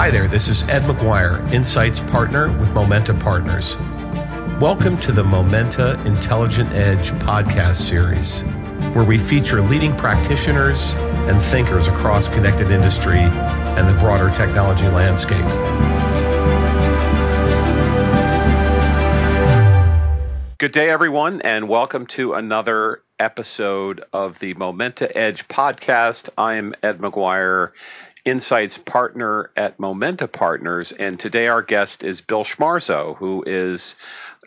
Hi there, this is Ed Maguire, Insights Partner with Momenta Partners. Welcome to the Momenta Intelligent Edge podcast series, where we feature leading practitioners and thinkers across connected industry and the broader technology landscape. Good day, everyone, and welcome to another episode of the Momenta Edge podcast. I am Ed Maguire, Insights partner at Momenta Partners, and today our guest is Bill Schmarzo, who is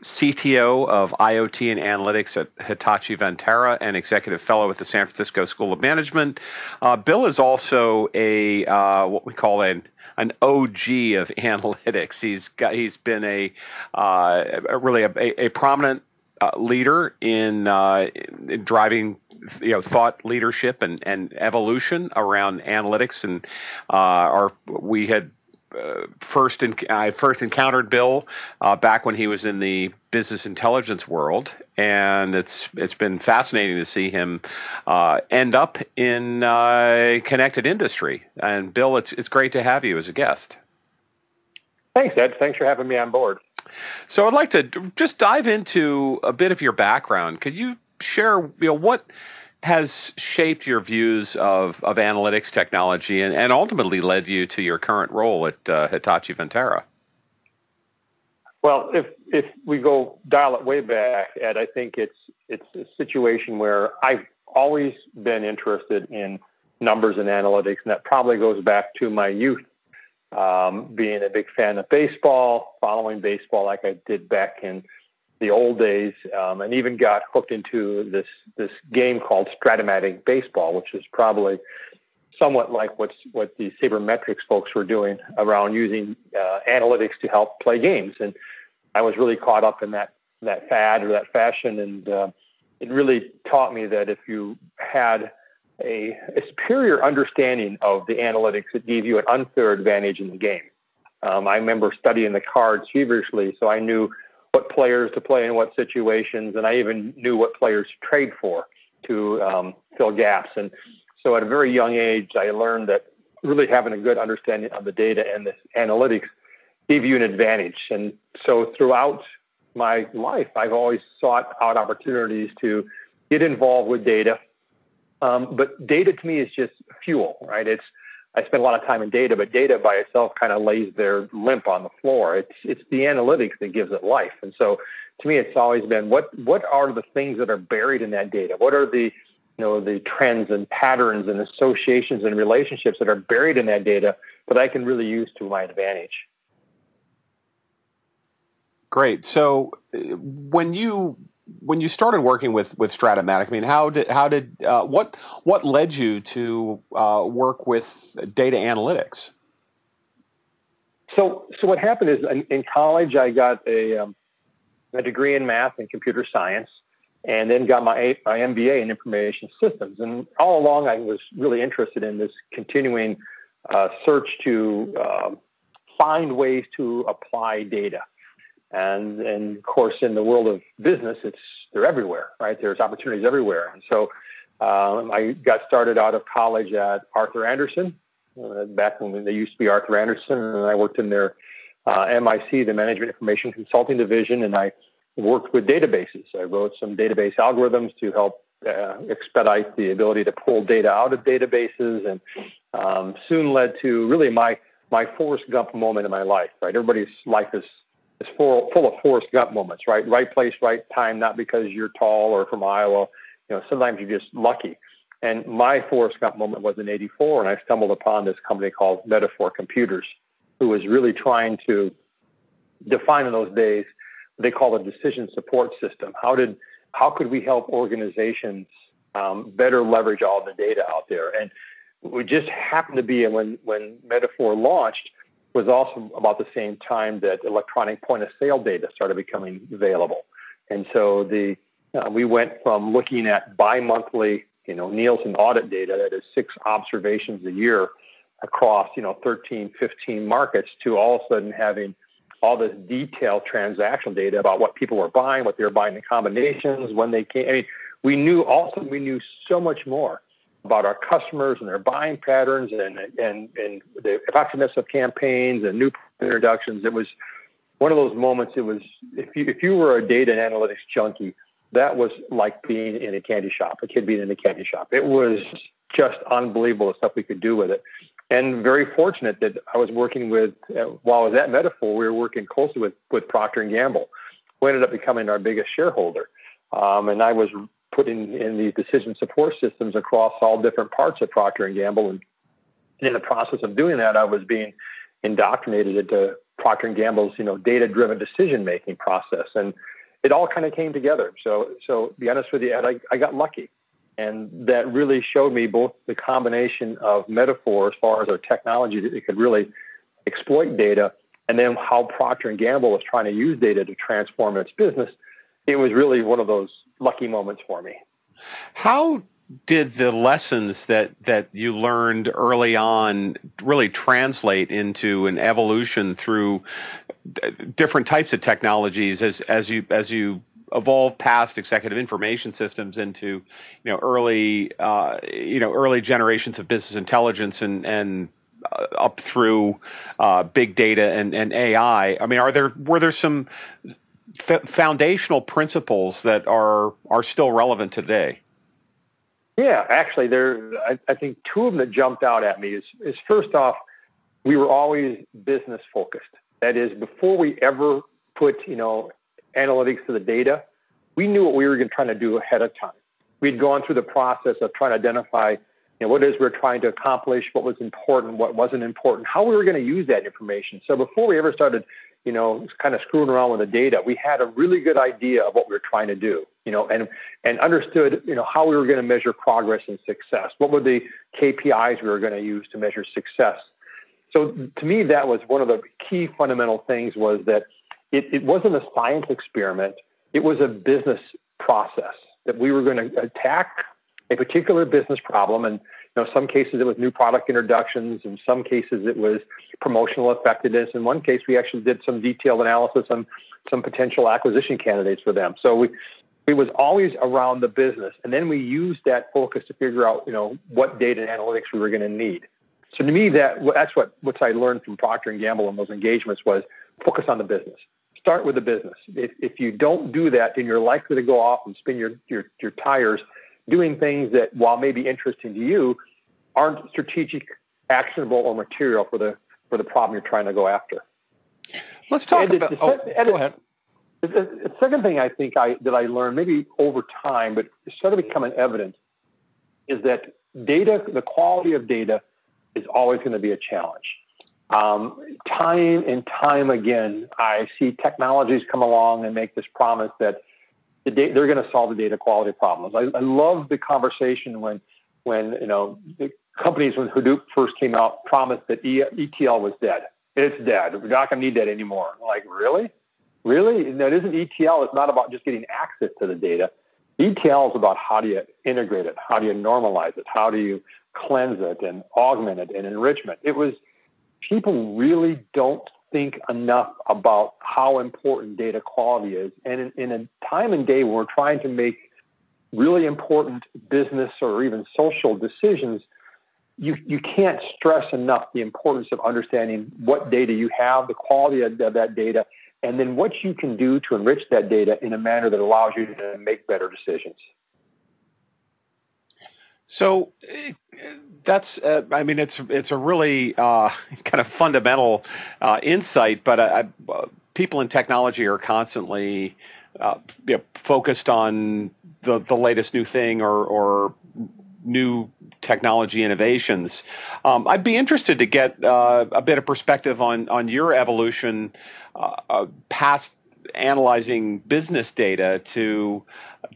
CTO of IoT and Analytics at Hitachi Vantara and Executive Fellow at the San Francisco School of Management. Uh, Bill is also a uh, what we call an an OG of analytics. He's got he's been a, uh, really a, a prominent uh, leader in, uh, in, driving you know thought leadership and, and evolution around analytics and uh, our we had uh, first in, I first encountered Bill uh, back when he was in the business intelligence world, and it's it's been fascinating to see him uh, end up in uh, connected industry. And Bill, it's it's great to have you as a guest. Thanks, Ed. Thanks for having me on board. So I'd like to just dive into a bit of your background. Could you share, you know, what has shaped your views of, of analytics technology and, and ultimately led you to your current role at uh, Hitachi Vantara? Well, if if we go dial it way back, Ed, I think it's it's a situation where I've always been interested in numbers and analytics, and that probably goes back to my youth, um, being a big fan of baseball, following baseball like I did back in the old days, um, and even got hooked into this this game called Strat-O-Matic Baseball, which is probably somewhat like what's what the sabermetrics folks were doing around using uh, analytics to help play games. And I was really caught up in that that fad or that fashion, and uh, it really taught me that if you had a, a, superior understanding of the analytics, it gave you an unfair advantage in the game. Um, I remember studying the cards feverishly, so I knew what players to play in what situations, and I even knew what players to trade for to um, fill gaps. And so, at a very young age, I learned that really having a good understanding of the data and the analytics give you an advantage. And so, throughout my life, I've always sought out opportunities to get involved with data. Um, but data to me is just fuel, right? It's I spend a lot of time in data, but data by itself kind of lays there limp on the floor. It's it's the analytics that gives it life. And so to me it's always been what what are the things that are buried in that data? What are the you know the trends and patterns and associations and relationships that are buried in that data that I can really use to my advantage. Great. So when you when you started working with with Strat-O-Matic, I mean, how did how did uh, what what led you to uh, work with data analytics? So so what happened is in, in college I got a um, a degree in math and computer science, and then got my my MBA in information systems. And all along I was really interested in this continuing uh, search to um, find ways to apply data and and of course, in the world of business, it's they're everywhere, right? There's opportunities everywhere. And so um, I got started out of college at Arthur Andersen, uh, back when they used to be Arthur Andersen, and I worked in their uh, MIC, the Management Information Consulting Division, and I worked with databases. I wrote some database algorithms to help uh, expedite the ability to pull data out of databases, and um, soon led to really my my Forrest Gump moment in my life. Right, everybody's life is is full full of Forrest Gump moments, right? Right place, right time, not because you're tall or from Iowa. You know, sometimes you're just lucky. And my Forrest Gump moment was in '84, and I stumbled upon this company called Metaphor Computers, who was really trying to define in those days what they call a decision support system. How did how could we help organizations um, better leverage all the data out there? And we just happened to be when when Metaphor launched was also about the same time that electronic point of sale data started becoming available. And so the uh, we went from looking at bi-monthly, you know, Nielsen audit data that is six observations a year across, you know, 13, 15 markets to all of a sudden having all this detailed transactional data about what people were buying, what they were buying in combinations, when they came. I mean, we knew also we knew so much more about our customers and their buying patterns and and and the effectiveness of campaigns and new introductions. It was one of those moments. It was if you if you were a data and analytics junkie, that was like being in a candy shop, a kid being in a candy shop. It was just unbelievable the stuff we could do with it. And very fortunate that I was working with, uh, while I was at Metaphor, we were working closely with, with Procter & Gamble, who ended up becoming our biggest shareholder. Um, and I was putting in the decision support systems across all different parts of Procter & Gamble. And in the process of doing that, I was being indoctrinated into Procter & Gamble's, you know, data-driven decision-making process. And it all kind of came together. So, so be honest with you, Ed, I, I got lucky. And that really showed me both the combination of metaphor as far as our technology that it could really exploit data, and then how Procter and Gamble was trying to use data to transform its business. It was really one of those lucky moments for me. How did the lessons that that you learned early on really translate into an evolution through different types of technologies as as you as you evolved past executive information systems into you know early uh, you know early generations of business intelligence and and uh, up through uh, big data and, and AI. I mean, are there were there some f- foundational principles that are are still relevant today? Yeah, actually, there. I, I think two of them that jumped out at me is is first off, we were always business focused. That is, before we ever put you know analytics to the data, we knew what we were trying to do ahead of time. We'd gone through the process of trying to identify you know, what is we're trying to accomplish, what was important, what wasn't important, how we were going to use that information. So before we ever started, you know, kind of screwing around with the data, we had a really good idea of what we were trying to do, you know, and and understood, you know, how we were going to measure progress and success. What were the KPIs we were going to use to measure success? So to me, that was one of the key fundamental things was that it, it wasn't a science experiment. It was a business process that we were going to attack a particular business problem. And you know, some cases it was new product introductions. In some cases it was promotional effectiveness. In one case, we actually did some detailed analysis on some potential acquisition candidates for them. So we it was always around the business, and then we used that focus to figure out, you know, what data and analytics we were going to need. So to me, that that's what what I learned from Procter and Gamble in those engagements was focus on the business start with the business. If, if you don't do that, then you're likely to go off and spin your, your, your tires doing things that, while maybe interesting to you, aren't strategic, actionable, or material for the, for the problem you're trying to go after. Let's talk and about. The, oh, go ahead. The, the second thing I think I that I learned maybe over time, but it started becoming evident, is that data, the quality of data, is always going to be a challenge. Um, time and time again, I see technologies come along and make this promise that the da- they're going to solve the data quality problems. I, I love the conversation when, when you know, the companies when Hadoop first came out promised that e- ETL was dead. It's dead. We're not going to need that anymore. Like, really? Really? That isn't ETL. It's not about just getting access to the data. ETL is about how do you integrate it? How do you normalize it? How do you cleanse it and augment it and enrichment? It was people really don't think enough about how important data quality is. And in, in a time and day when we're trying to make really important business or even social decisions, you, you can't stress enough the importance of understanding what data you have, the quality of, of that data, and then what you can do to enrich that data in a manner that allows you to make better decisions. So that's, uh, I mean, it's it's a really uh, kind of fundamental uh, insight, but uh, people in technology are constantly uh, you know, focused on the the latest new thing or or new technology innovations. Um, I'd be interested to get uh, a bit of perspective on on your evolution past analyzing business data to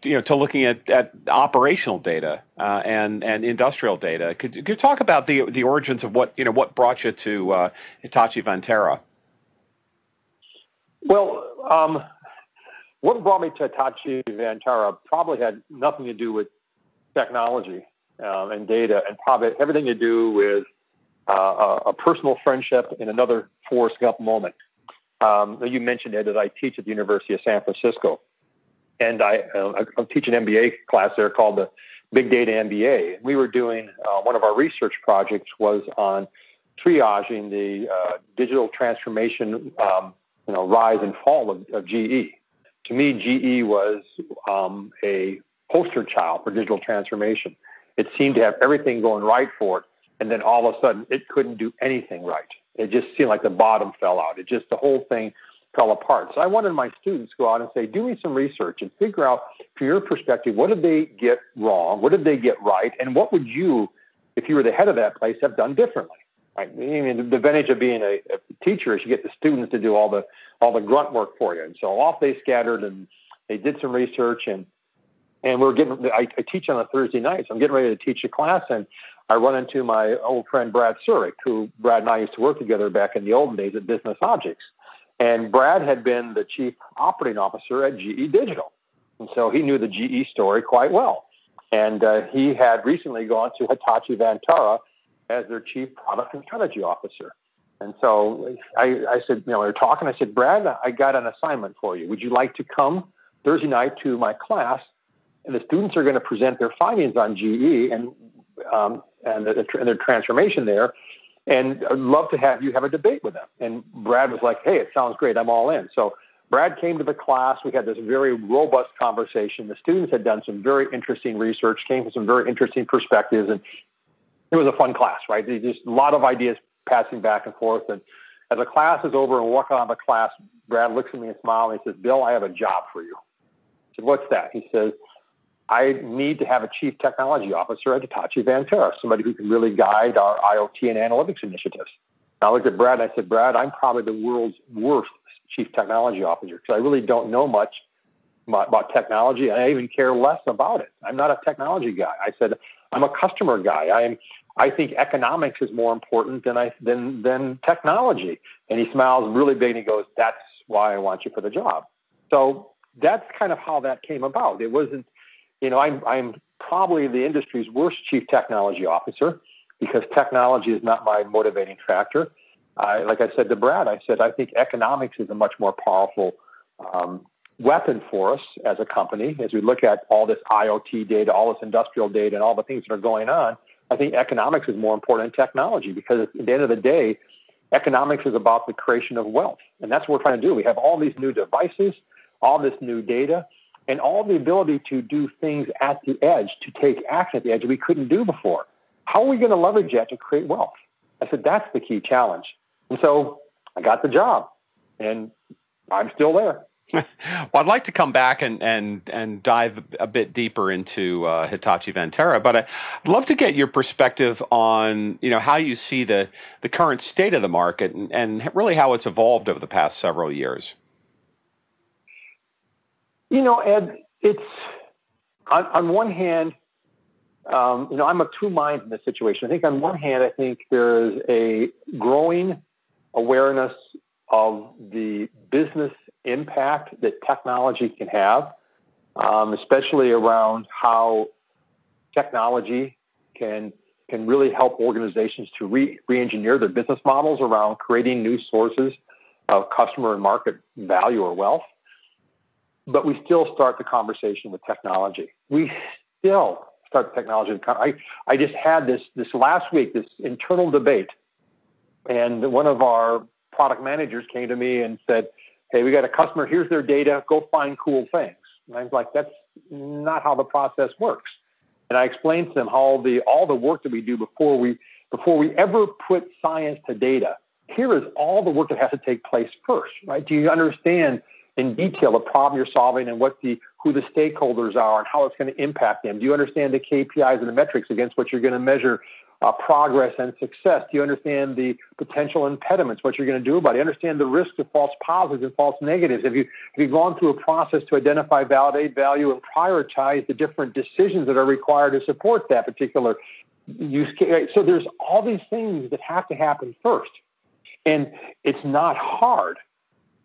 you know to looking at, at operational data uh, and and industrial data. Could, could, you talk about the the origins of what you know what brought you to uh, Hitachi Vantara? Well, um, what brought me to Hitachi Vantara probably had nothing to do with technology um, and data, and probably everything to do with uh, a, a, personal friendship in another Forrest Gump moment. Um, you mentioned Ed that I teach at the University of San Francisco, and I, uh, I teach an MBA class there called the big data MBA. We were doing uh, one of our research projects was on triaging the uh, digital transformation, um, you know, rise and fall of, of GE. To me, GE was um, a poster child for digital transformation. It seemed to have everything going right for it, and then all of a sudden, it couldn't do anything right. It just seemed like the bottom fell out. It just the whole thing fell apart. So I wanted my students to go out and say, do me some research and figure out from your perspective, what did they get wrong? What did they get right? And what would you, if you were the head of that place, have done differently? Right? I mean, the advantage of being a, a teacher is you get the students to do all the all the grunt work for you. And so off they scattered and they did some research and and we're getting I, I teach on a Thursday night, so I'm getting ready to teach a class and I run into my old friend Brad Surak, who Brad and I used to work together back in the olden days at Business Objects. And Brad had been the chief operating officer at GE Digital. And so he knew the GE story quite well. And uh, he had recently gone to Hitachi Vantara as their chief product and strategy officer. And so I, I said, you know, we were talking. I said, Brad, I got an assignment for you. Would you like to come Thursday night to my class? And the students are going to present their findings on GE and um, and, the, and their transformation there. And I'd love to have you have a debate with them. And Brad was like, hey, it sounds great. I'm all in. So Brad came to the class. We had this very robust conversation. The students had done some very interesting research, came from some very interesting perspectives, and it was a fun class, right? They just a lot of ideas passing back and forth. And as the class is over and walk out of the class, Brad looks at me and smiles and he says, Bill, I have a job for you. I said, What's that? He says, I need to have a chief technology officer at Hitachi Vantara, somebody who can really guide our IoT and analytics initiatives. And I looked at Brad and I said, Brad, I'm probably the world's worst chief technology officer because I really don't know much about, technology. And I even care less about it. I'm not a technology guy. I said, I'm a customer guy. I'm, I think economics is more important than I than than technology. And he smiles really big and he goes, "That's why I want you for the job." So that's kind of how that came about. It wasn't you know, I'm, I'm probably the industry's worst chief technology officer because technology is not my motivating factor. I, like I said to Brad, I said, I think economics is a much more powerful um, weapon for us as a company as we look at all this IoT data, all this industrial data, and all the things that are going on. I think economics is more important than technology because at the end of the day, economics is about the creation of wealth. And that's what we're trying to do. We have all these new devices, all this new data, and all the ability to do things at the edge, to take action at the edge we couldn't do before. How are we going to leverage that to create wealth? I said, that's the key challenge. And so I got the job and I'm still there. well, I'd like to come back and and and dive a bit deeper into uh, Hitachi Vantara, but I'd love to get your perspective on you know how you see the the current state of the market and, and really how it's evolved over the past several years. You know, Ed, it's on, on one hand, um, you know, I'm of two minds in this situation. I think on one hand, I think there is a growing awareness of the business impact that technology can have, um, especially around how technology can can really help organizations to re, re-engineer their business models around creating new sources of customer and market value or wealth but we still start the conversation with technology. We still start the technology. I, I just had this this last week, this internal debate, and one of our product managers came to me and said, "Hey, we got a customer. Here's their data. Go find cool things." And I was like, "That's not how the process works." And I explained to them how the all the work that we do before we before we ever put science to data. Here is all the work that has to take place first, right? Do you understand? In detail the problem you're solving and what the who the stakeholders are and how it's going to impact them. Do you understand the KPIs and the metrics against which you're going to measure uh, progress and success? Do you understand the potential impediments? What you're going to do about it? Understand the risks of false positives and false negatives? Have you have you gone through a process to identify, validate, value, and prioritize the different decisions that are required to support that particular use case? So there's all these things that have to happen first, and it's not hard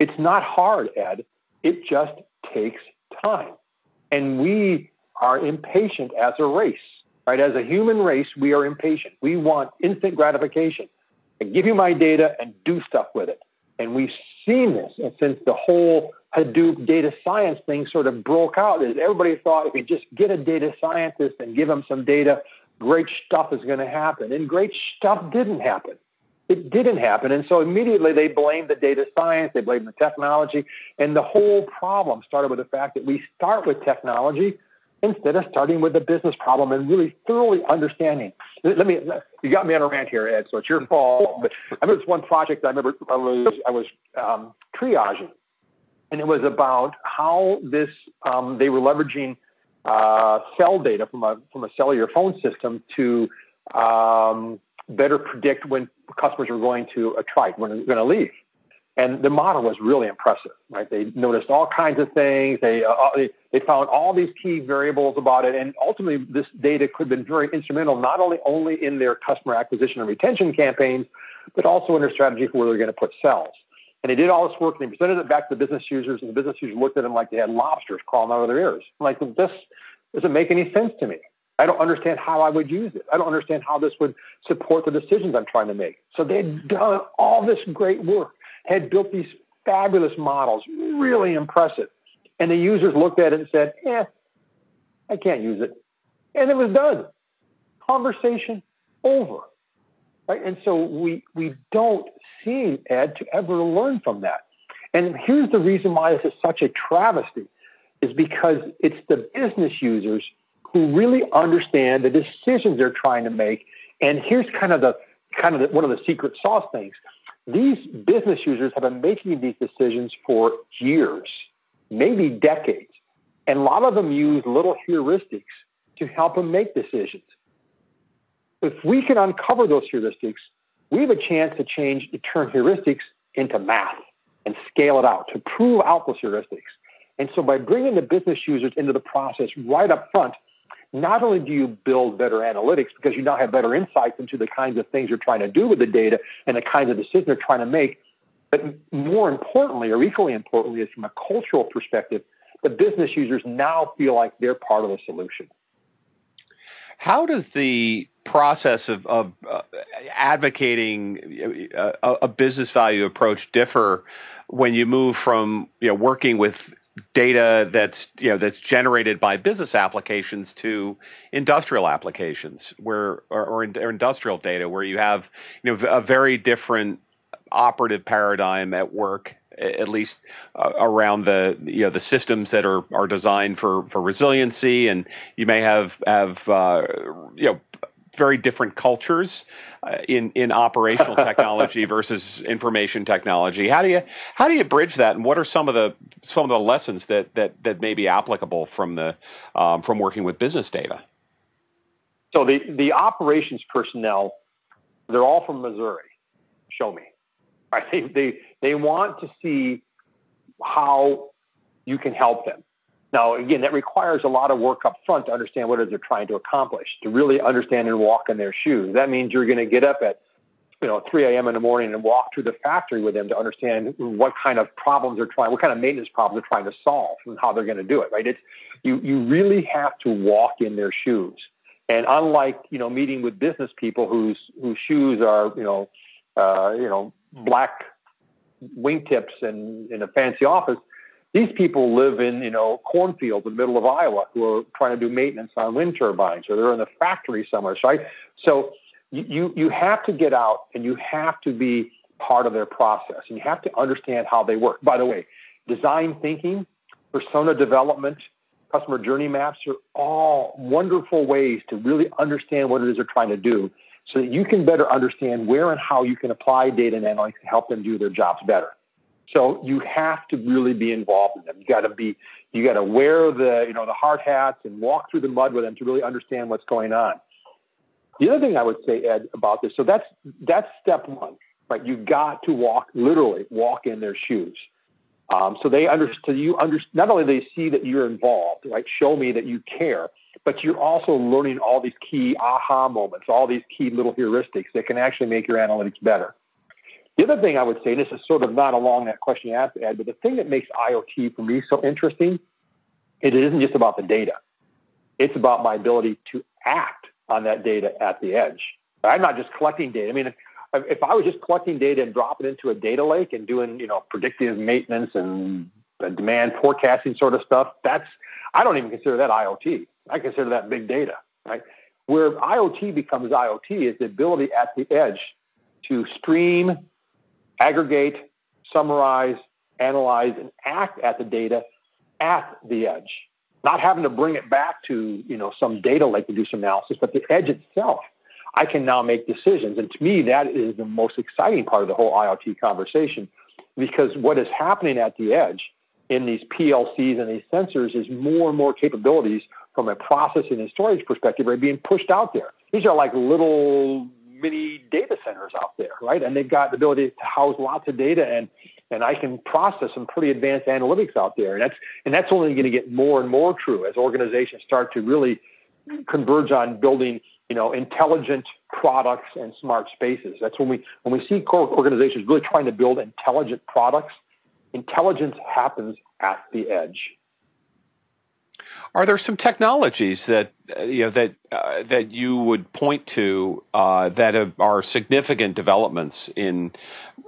it's not hard, Ed. It just takes time. And we are impatient as a race, right? As a human race, we are impatient. We want instant gratification. I give you my data and do stuff with it. And we've seen this and since the whole Hadoop data science thing sort of broke out. Is Everybody thought if you just get a data scientist and give them some data, great stuff is going to happen. And great stuff didn't happen. It didn't happen. And so immediately they blamed the data science, they blamed the technology. And the whole problem started with the fact that we start with technology instead of starting with the business problem and really thoroughly understanding. Let me, you got me on a rant here, Ed, so it's your fault. But I remember this one project I remember I was, I was um, triaging, and it was about how this, um, they were leveraging uh, cell data from a, from a cellular phone system to um, better predict when customers were going to attrite, when they're going to leave. And the model was really impressive, right? They noticed all kinds of things. They, uh, uh, they, they found all these key variables about it. And ultimately, this data could have been very instrumental, not only, only in their customer acquisition and retention campaigns, but also in their strategy for where they're going to put cells. And they did all this work and they presented it back to the business users, and the business users looked at them like they had lobsters crawling out of their ears. I'm like, this doesn't make any sense to me. I don't understand how I would use it. I don't understand how this would support the decisions I'm trying to make. So they'd done all this great work, had built these fabulous models, really impressive. And the users looked at it and said, eh, I can't use it. And it was done. Conversation over. Right? And so we, we don't seem, Ed, to ever learn from that. And here's the reason why this is such a travesty is because it's the business users who really understand the decisions they're trying to make. And here's kind of the kind of the, one of the secret sauce things. These business users have been making these decisions for years, maybe decades. And a lot of them use little heuristics to help them make decisions. If we can uncover those heuristics, we have a chance to change, to turn heuristics into math and scale it out, to prove out those heuristics. And so by bringing the business users into the process right up front, not only do you build better analytics because you now have better insights into the kinds of things you're trying to do with the data and the kinds of decisions you're trying to make, but more importantly, or equally importantly, is from a cultural perspective, the business users now feel like they're part of the solution. How does the process of, of uh, advocating a, uh, a, business value approach differ when you move from you know working with data that's you know that's generated by business applications to industrial applications where or, or, or, industrial data where you have you know a very different operative paradigm at work at least uh, around the you know the systems that are are designed for for resiliency. And you may have have uh, you know very different cultures uh, in in operational technology versus information technology. How do you how do you bridge that, and what are some of the some of the lessons that that that may be applicable from the um, from working with business data? So the the operations personnel, they're all from Missouri. Show me. Right? They they they want to see how you can help them. Now, again, that requires a lot of work up front to understand what it is they're trying to accomplish, to really understand and walk in their shoes. That means you're going to get up at you know 3 a.m. in the morning and walk through the factory with them to understand what kind of problems they're trying, what kind of maintenance problems they're trying to solve, and how they're going to do it. Right? It's you you really have to walk in their shoes. And unlike you know meeting with business people whose whose shoes are you know uh, you know black wingtips and in a fancy office, these people live in, you know, cornfields in the middle of Iowa who are trying to do maintenance on wind turbines, or they're in the factory somewhere. Right? So you you have to get out and you have to be part of their process, and you have to understand how they work. By the way, design thinking, persona development, customer journey maps are all wonderful ways to really understand what it is they're trying to do, so that you can better understand where and how you can apply data and analytics to help them do their jobs better. So you have to really be involved in them. You got to be, you got to wear the, you know, the hard hats and walk through the mud with them to really understand what's going on. The other thing I would say, Ed, about this, so that's that's step one, right? You got to walk, literally walk in their shoes. Um, so they understand you under, not only they see that you're involved, right? Show me that you care, but you're also learning all these key aha moments, all these key little heuristics that can actually make your analytics better. The other thing I would say, and this is sort of not along that question you asked, Ed, but the thing that makes IoT for me so interesting, it isn't just about the data. It's about my ability to act on that data at the edge. I'm not just collecting data. I mean, if, if I was just collecting data and dropping it into a data lake and doing, you know, predictive maintenance and demand forecasting sort of stuff. That's I don't even consider that IoT. I consider that big data, right? Where IoT becomes IoT is the ability at the edge to stream, aggregate, summarize, analyze, and act at the data at the edge. Not having to bring it back to you know some data lake to do some analysis, but the edge itself. I can now make decisions. And to me, that is the most exciting part of the whole IoT conversation because what is happening at the edge in these PLCs and these sensors is more and more capabilities from a processing and storage perspective are being pushed out there. These are like little mini data centers out there, right? And they've got the ability to house lots of data and and I can process some pretty advanced analytics out there. And that's and that's only going to get more and more true as organizations start to really converge on building, you know, intelligent products and smart spaces. That's when we when we see core organizations really trying to build intelligent products. Intelligence happens at the edge. Are there some technologies that uh, you know that uh, that you would point to uh, that are significant developments in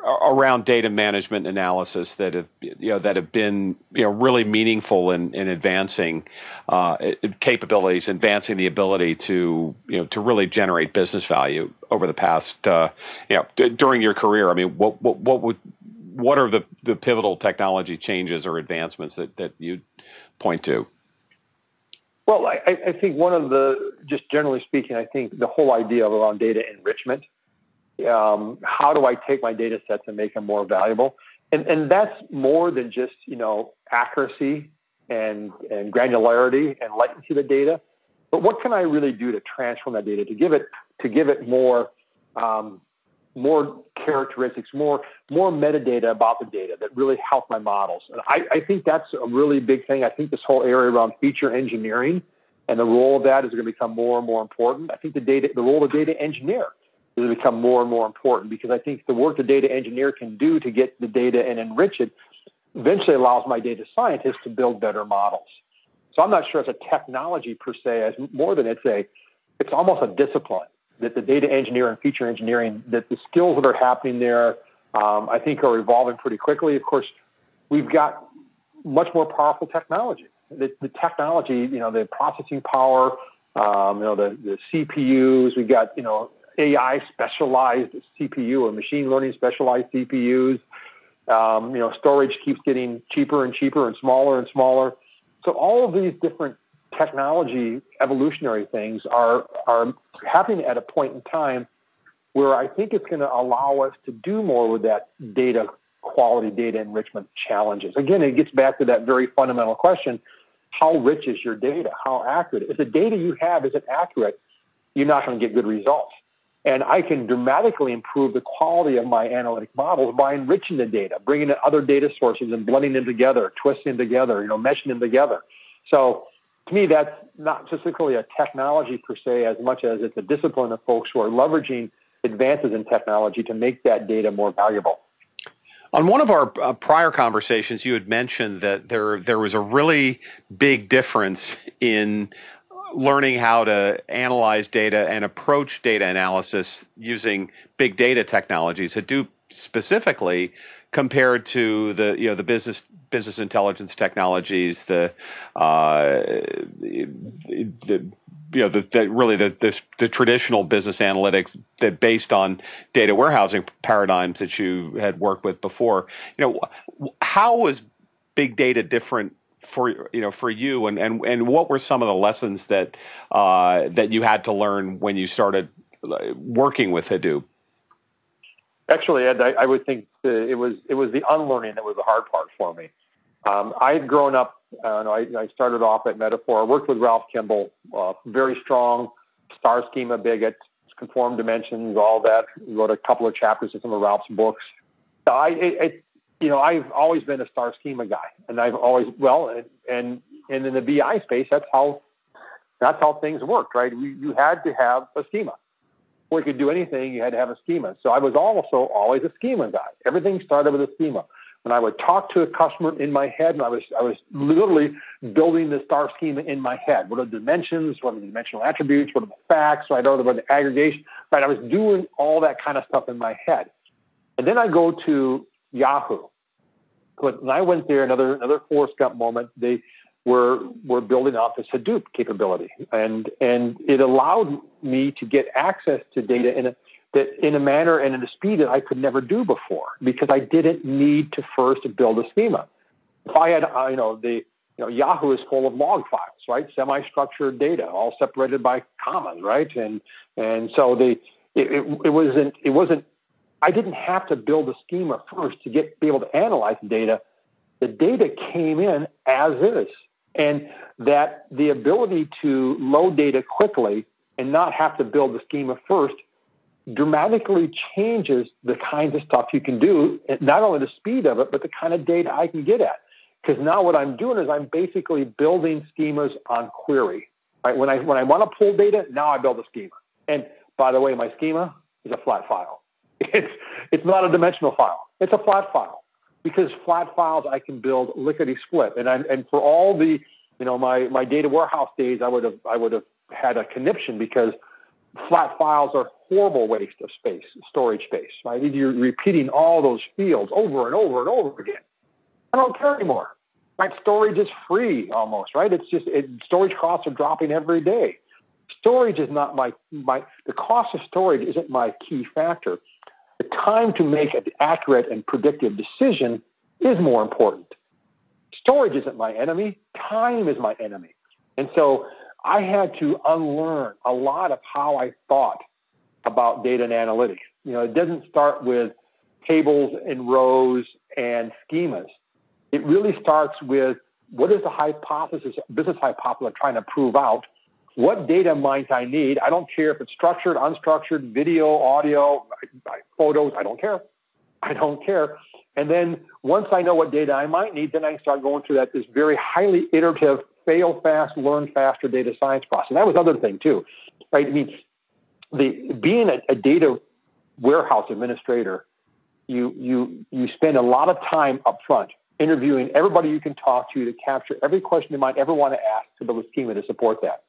around data management analysis that have you know that have been you know really meaningful in, in advancing uh, capabilities, advancing the ability to you know to really generate business value over the past uh, you know d- during your career? I mean, what what what would what are the, the pivotal technology changes or advancements that that you point to? Well, I, I, think one of the, just generally speaking, I think the whole idea around data enrichment. Um, how do I take my data sets and make them more valuable? And, and that's more than just you know accuracy and and granularity and latency of the data. But what can I really do to transform that data to give it to give it more um, more characteristics, more more metadata about the data that really help my models. And I, I think that's a really big thing. I think this whole area around feature engineering and the role of that is going to become more and more important. I think the data, the role of data engineer is going to become more and more important because I think the work the data engineer can do to get the data and enrich it eventually allows my data scientists to build better models. So I'm not sure it's a technology per se, as more than it's a, it's almost a discipline that the data engineer and feature engineering, that the skills that are happening there, um, I think are evolving pretty quickly. Of course, we've got much more powerful technology. The, the technology, you know, the processing power, um, you know, the, the CPUs, we've got, you know, AI specialized CPU or machine learning specialized CPUs. Um, you know, storage keeps getting cheaper and cheaper and smaller and smaller. So all of these different technology evolutionary things are are happening at a point in time where I think it's going to allow us to do more with that data quality data enrichment challenges. Again, it gets back to that very fundamental question, how rich is your data? How accurate? If the data you have isn't accurate, you're not going to get good results. And I can dramatically improve the quality of my analytic models by enriching the data, bringing in other data sources and blending them together, twisting them together, you know, meshing them together. So to me, that's not specifically a technology per se, as much as it's a discipline of folks who are leveraging advances in technology to make that data more valuable. On one of our uh, prior conversations, you had mentioned that there there was a really big difference in learning how to analyze data and approach data analysis using big data technologies. Hadoop specifically compared to the you know the business business intelligence technologies, the, uh, the, you know the, the really the, the, the traditional business analytics that based on data warehousing paradigms that you had worked with before. You know, how was big data different for you know for you, and and and what were some of the lessons that uh, that you had to learn when you started working with Hadoop? Actually, Ed, I, I would think it was it was the unlearning that was the hard part for me. Um, I had grown up. Uh, I, I, started off at Metaphor. I worked with Ralph Kimball, uh, very strong star schema bigot, conform dimensions, all that. Wrote a couple of chapters in some of Ralph's books. I, it, it, you know, I've always been a star schema guy, and I've always well, and and, and in the BI space, that's how that's how things worked, right? You had to have a schema before you could do anything, you had to have a schema. So I was also always a schema guy. Everything started with a schema. When I would talk to a customer in my head, and I was I was literally building the star schema in my head. What are the dimensions? What are the dimensional attributes? What are the facts? Right? What are the aggregation? Right? I was doing all that kind of stuff in my head. And then I go to Yahoo, when I went there, another another Forrest Gump moment. They were were building out this Hadoop capability, and and it allowed me to get access to data in a that in a manner and in a speed that I could never do before because I didn't need to first build a schema. If I had, you know, the you know, Yahoo is full of log files, right? Semi-structured data, all separated by commas, right? And and so the it, it, it wasn't it wasn't I didn't have to build a schema first to get be able to analyze the data. The data came in as is, and that the ability to load data quickly and not have to build the schema first dramatically changes the kinds of stuff you can do, not only the speed of it, but the kind of data I can get at. Because now what I'm doing is I'm basically building schemas on query. Right? When I when I want to pull data, now I build a schema. And by the way, my schema is a flat file. It's it's not a dimensional file. It's a flat file. Because flat files I can build lickety split. And I and for all the you know my my data warehouse days, I would have I would have had a conniption because flat files are horrible waste of space, storage space. Right? You're repeating all those fields over and over and over again. I don't care anymore. Right? Storage is free almost, right? It's just it, storage costs are dropping every day. Storage is not my my the cost of storage isn't my key factor. The time to make an accurate and predictive decision is more important. Storage isn't my enemy. Time is my enemy. And so I had to unlearn a lot of how I thought about data and analytics. You know, it doesn't start with tables and rows and schemas. It really starts with what is the hypothesis, business hypothesis I'm trying to prove out? What data might I need? I don't care if it's structured, unstructured, video, audio, photos. I don't care. I don't care. And then once I know what data I might need, then I start going through that this very highly iterative fail fast, learn faster data science process. And That was another thing too, right? I mean, the being a, a data warehouse administrator, you you you spend a lot of time up front interviewing everybody you can talk to to capture every question you might ever want to ask to build a schema to support that.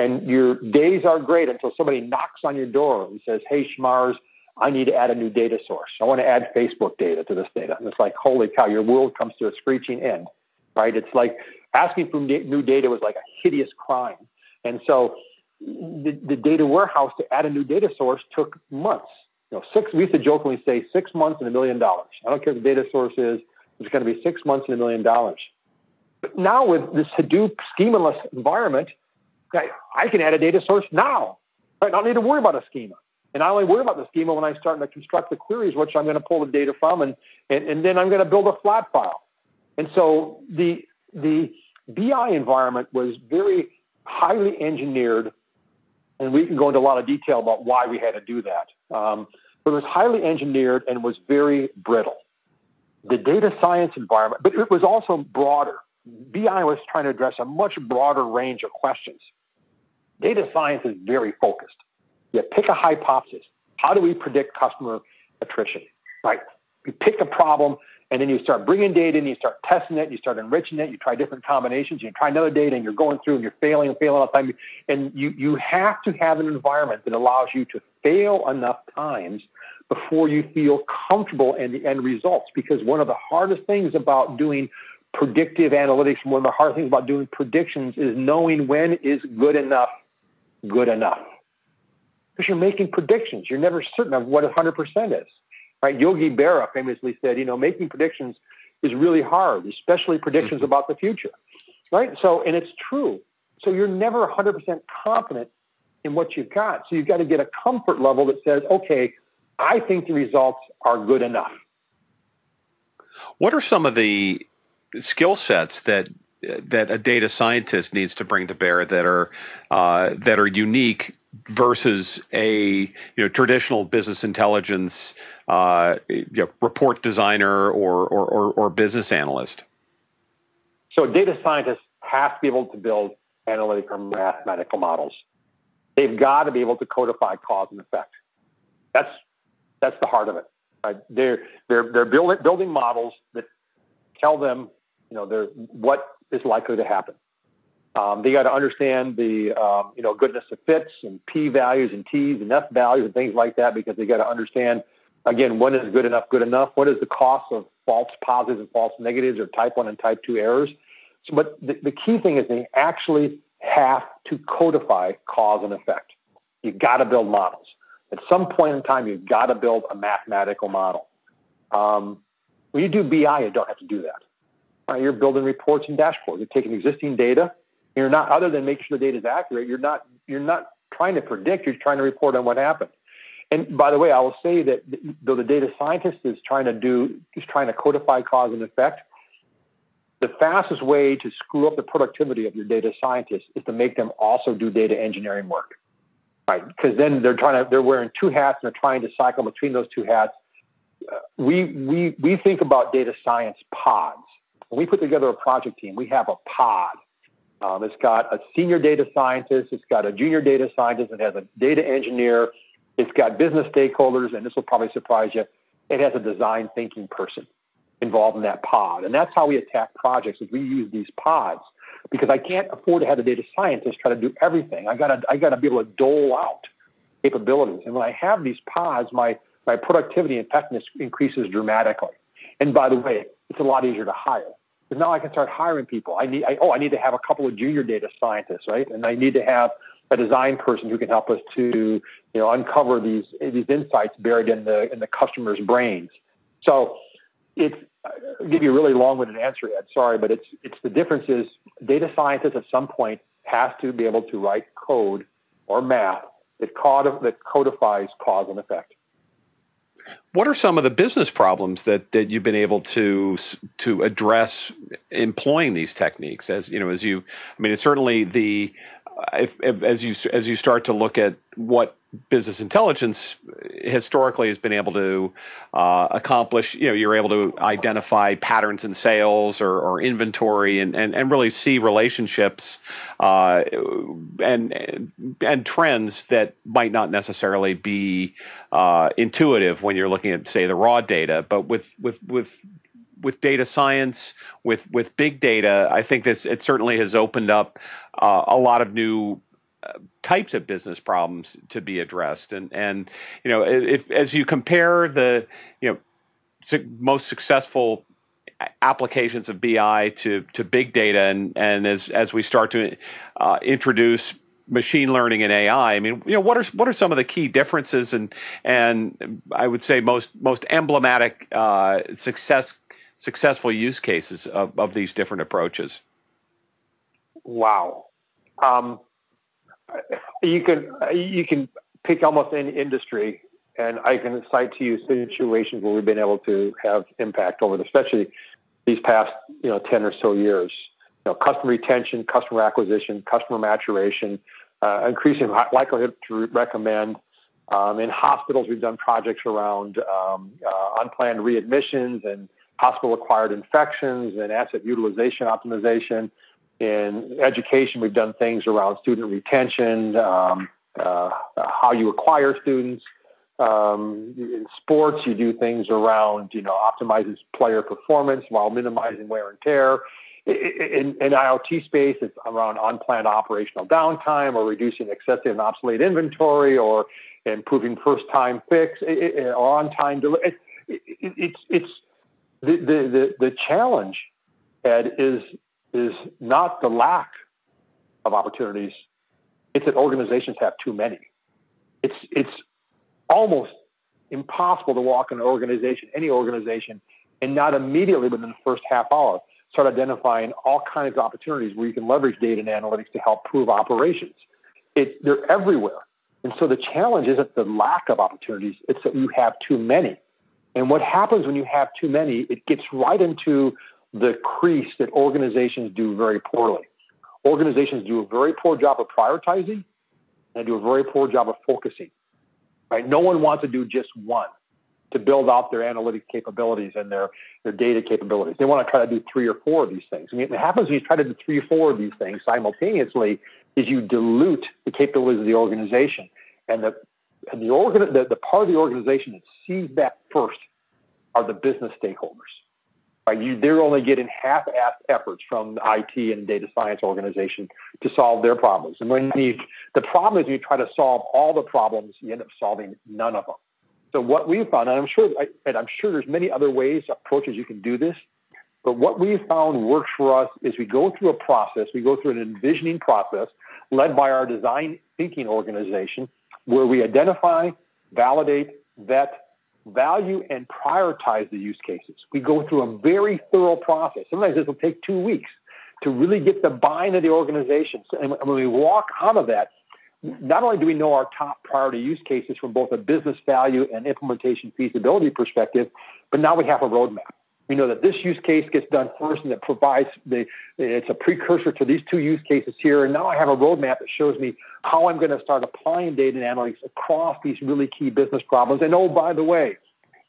And your days are great until somebody knocks on your door and says, "Hey, Schmars, I need to add a new data source. I want to add Facebook data to this data." And it's like, "Holy cow! Your world comes to a screeching end." Right? It's like asking for new data was like a hideous crime. And so the, the data warehouse to add a new data source took months. You know, six, we used to jokingly say six months and a million dollars. I don't care what the data source is, it's going to be six months and a million dollars. But now with this Hadoop schemaless environment, I can add a data source now. Right? I don't need to worry about a schema. And I only worry about the schema when I start to construct the queries, which I'm going to pull the data from, and, and, and then I'm going to build a flat file. And so the the BI environment was very highly engineered, and we can go into a lot of detail about why we had to do that. Um, but it was highly engineered and was very brittle. The data science environment, but it was also broader. BI was trying to address a much broader range of questions. Data science is very focused. You pick a hypothesis. How do we predict customer attrition? Right? You pick a problem and then you start bringing data and you start testing it, you start enriching it, you try different combinations, you try another data and you're going through and you're failing and failing all the time. And you, you have to have an environment that allows you to fail enough times before you feel comfortable in the end results. Because one of the hardest things about doing predictive analytics, one of the hard things about doing predictions is knowing when is good enough good enough. Because you're making predictions. You're never certain of what 100% is. Right? Yogi Berra famously said, you know, making predictions is really hard, especially predictions mm-hmm. about the future. Right? So, and it's true. So you're never 100% confident in what you've got. So you've got to get a comfort level that says, okay, I think the results are good enough. What are some of the skill sets that that a data scientist needs to bring to bear that are uh, that are unique versus a you know traditional business intelligence uh, you know, report designer or, or, or, or business analyst? So data scientists have to be able to build analytical mathematical models. They've got to be able to codify cause and effect. That's that's the heart of it. Right? They're they're they're building building models that tell them you know they're what is likely to happen. Um, they got to understand the um, you know goodness of fits and p values and t's and f values and things like that because they got to understand again when is good enough good enough. What is the cost of false positives and false negatives or type 1 and type 2 errors. So, but the, the key thing is they actually have to codify cause and effect. You've got to build models. At some point in time, you've got to build a mathematical model. Um, when you do BI, you don't have to do that. Right, you're building reports and dashboards. You're taking existing data. You're not, other than making sure the data is accurate, you're not, you're not trying to predict. You're trying to report on what happened. And by the way, I will say that though the data scientist is trying to do, is trying to codify cause and effect, the fastest way to screw up the productivity of your data scientists is to make them also do data engineering work. Right? Because then they're trying to, they're wearing two hats and they're trying to cycle between those two hats. Uh, we, we, we think about data science pods. When we put together a project team, we have a pod. Um, it's got a senior data scientist, it's got a junior data scientist, it has a data engineer, it's got business stakeholders, and this will probably surprise you. It has a design thinking person involved in that pod. And that's how we attack projects is we use these pods because I can't afford to have a data scientist try to do everything. I gotta I gotta be able to dole out capabilities. And when I have these pods, my my productivity and effectiveness increases dramatically. And by the way, it's a lot easier to hire. Because now I can start hiring people. I need I, oh I need to have a couple of junior data scientists, right? And I need to have a design person who can help us to you know uncover these these insights buried in the in the customer's brains. So it's I'll give you a really long-winded answer, Ed. Sorry, but it's it's the difference is data scientists at some point has to be able to write code or math that, cod- that codifies cause and effect. What are some of the business problems that, that you've been able to to address employing these techniques? As you know, as you, I mean, it's certainly the if, if, as you as you start to look at what business intelligence historically has been able to uh, accomplish, you know, you're able to identify patterns in sales or, or inventory and, and, and really see relationships uh, and and trends that might not necessarily be uh, intuitive when you're looking at, say, the raw data. But with with with with data science, with with big data, I think this it certainly has opened up uh, a lot of new uh, types of business problems to be addressed. And and you know, if as you compare the you know su- most successful applications of BI to to big data, and and as as we start to uh, introduce machine learning and AI. I mean, you know, what are what are some of the key differences and and I would say most most emblematic uh, success successful use cases of, of these different approaches? Wow. Um, you can you can pick almost any industry, and I can cite to you situations where we've been able to have impact over, especially these past you know ten or so years. You know, customer retention, customer acquisition, customer maturation, uh, increasing likelihood to recommend. Um, in hospitals, we've done projects around um, uh, unplanned readmissions and hospital acquired infections and asset utilization optimization. In education, we've done things around student retention, um, uh, how you acquire students. Um, in sports, you do things around, you know, optimizing player performance while minimizing wear and tear. In, in, IoT space, it's around unplanned operational downtime or reducing excessive and obsolete inventory or improving first time fix or on time delivery. It, it, it's, it's, the, the, the, the challenge, Ed, is, is not the lack of opportunities, it's that organizations have too many. It's, it's almost impossible to walk in an organization, any organization, and not immediately within the first half hour start identifying all kinds of opportunities where you can leverage data and analytics to help prove operations. It, they're everywhere. And so the challenge isn't the lack of opportunities, it's that you have too many. And what happens when you have too many, it gets right into the crease that organizations do very poorly. Organizations do a very poor job of prioritizing and do a very poor job of focusing. Right? No one wants to do just one to build out their analytic capabilities and their, their data capabilities. They want to try to do three or four of these things. I mean, what happens when you try to do three or four of these things simultaneously is you dilute the capabilities of the organization. And the and the, organ, the, the part of the organization that sees that first are the business stakeholders. Right? You, they're only getting half-assed efforts from the IT and data science organization to solve their problems. And when you, the problem is, you try to solve all the problems, you end up solving none of them. So what we've found, and I'm sure, and I'm sure there's many other ways, approaches you can do this, but what we've found works for us is we go through a process, we go through an envisioning process led by our design thinking organization, where we identify, validate, vet, value, and prioritize the use cases. We go through a very thorough process. Sometimes this will take two weeks to really get the buy-in of the organization. And when we walk out of that, not only do we know our top priority use cases from both a business value and implementation feasibility perspective, but now we have a roadmap. We know that this use case gets done first and it provides the, it's a precursor to these two use cases here. And now I have a roadmap that shows me how I'm going to start applying data and analytics across these really key business problems. And oh, by the way,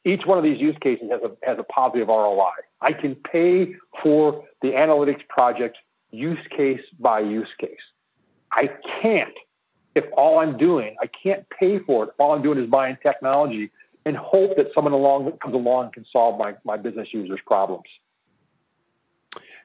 each one of these use cases has a, has a positive ROI. I can pay for the analytics project use case by use case. I can't if all I'm doing, I can't pay for it. All I'm doing is buying technology and hope that someone along that comes along can solve my, my business users' problems.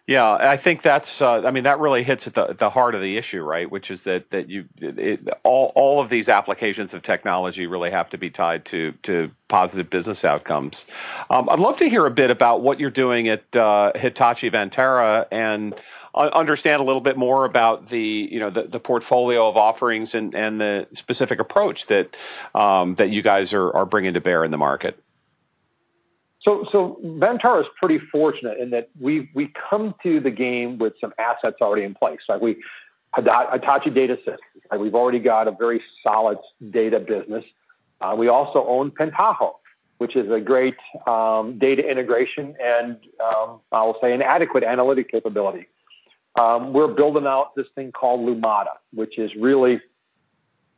Yeah, I think that's. Uh, I mean, that really hits at the the heart of the issue, right? Which is that that you it, all all of these applications of technology really have to be tied to to positive business outcomes. Um, I'd love to hear a bit about what you're doing at uh, Hitachi Vantara and understand a little bit more about the you know the, the portfolio of offerings and, and the specific approach that um, that you guys are, are bringing to bear in the market. So, so Vantara is pretty fortunate in that we we come to the game with some assets already in place. Like we Hitachi Data Systems. Like we've already got a very solid data business. Uh, we also own Pentaho, which is a great um, data integration and um, I will say an adequate analytic capability. Um, we're building out this thing called Lumada, which is really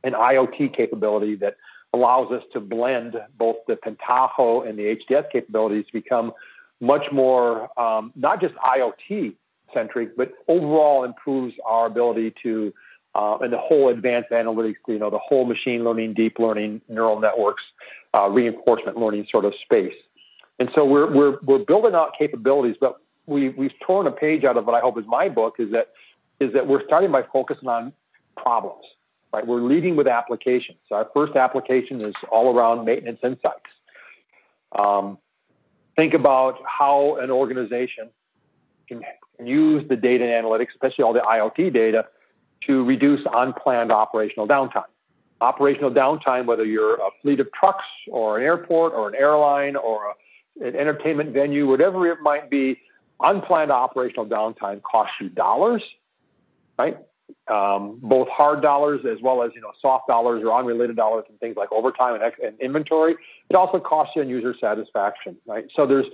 an IoT capability that allows us to blend both the Pentaho and the HDS capabilities to become much more um, not just IoT centric, but overall improves our ability to uh, and the whole advanced analytics, you know, the whole machine learning, deep learning, neural networks, uh, reinforcement learning sort of space. And so we're we're we're building out capabilities, but we we've torn a page out of what I hope is my book is that is that we're starting by focusing on problems. Right, we're leading with applications. So our first application is all around maintenance insights. Um, think about how an organization can use the data and analytics, especially all the IoT data, to reduce unplanned operational downtime. Operational downtime, whether you're a fleet of trucks or an airport or an airline or a, an entertainment venue, whatever it might be, unplanned operational downtime costs you dollars, right? Um, both hard dollars as well as you know soft dollars or unrelated dollars and things like overtime and, and inventory. It also costs you on user satisfaction, right? So there's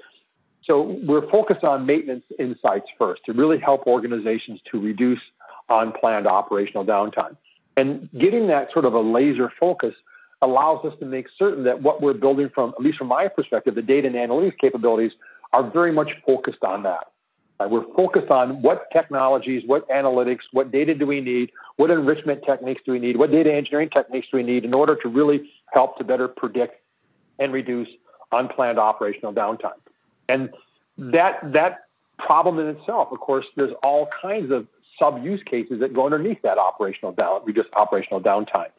so we're focused on maintenance insights first to really help organizations to reduce unplanned operational downtime. And getting that sort of a laser focus allows us to make certain that what we're building from, at least from my perspective, the data and analytics capabilities are very much focused on that. Uh, we're focused on what technologies, what analytics, what data do we need, what enrichment techniques do we need, what data engineering techniques do we need in order to really help to better predict and reduce unplanned operational downtime. And that that problem in itself, of course, there's all kinds of sub use cases that go underneath that operational down, reduce operational downtime,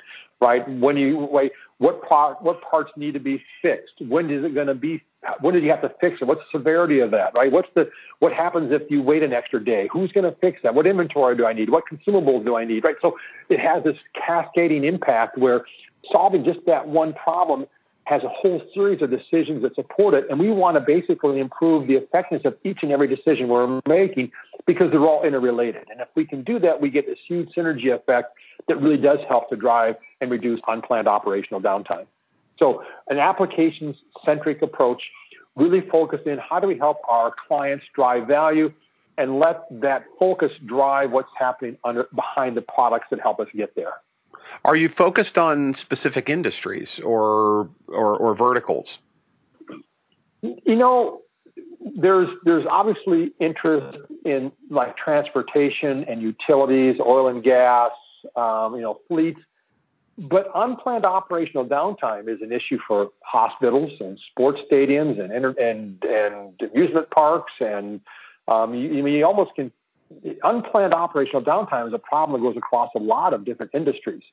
right? When you wait, what part, what parts need to be fixed? When is it going to be when did you have to fix it? What's the severity of that, right? What's the what happens if you wait an extra day? Who's going to fix that? What inventory do I need? What consumables do I need, right? So it has this cascading impact where solving just that one problem has a whole series of decisions that support it, and we want to basically improve the effectiveness of each and every decision we're making because they're all interrelated. And if we can do that, we get this huge synergy effect that really does help to drive and reduce unplanned operational downtime. So, an applications centric approach really focused in how do we help our clients drive value and let that focus drive what's happening under behind the products that help us get there. Are you focused on specific industries or or, or verticals? You know, there's there's obviously interest in like transportation and utilities, oil and gas, um, you know, fleets. But unplanned operational downtime is an issue for hospitals and sports stadiums and and and amusement parks and um, you, you almost can unplanned operational downtime is a problem that goes across a lot of different industries.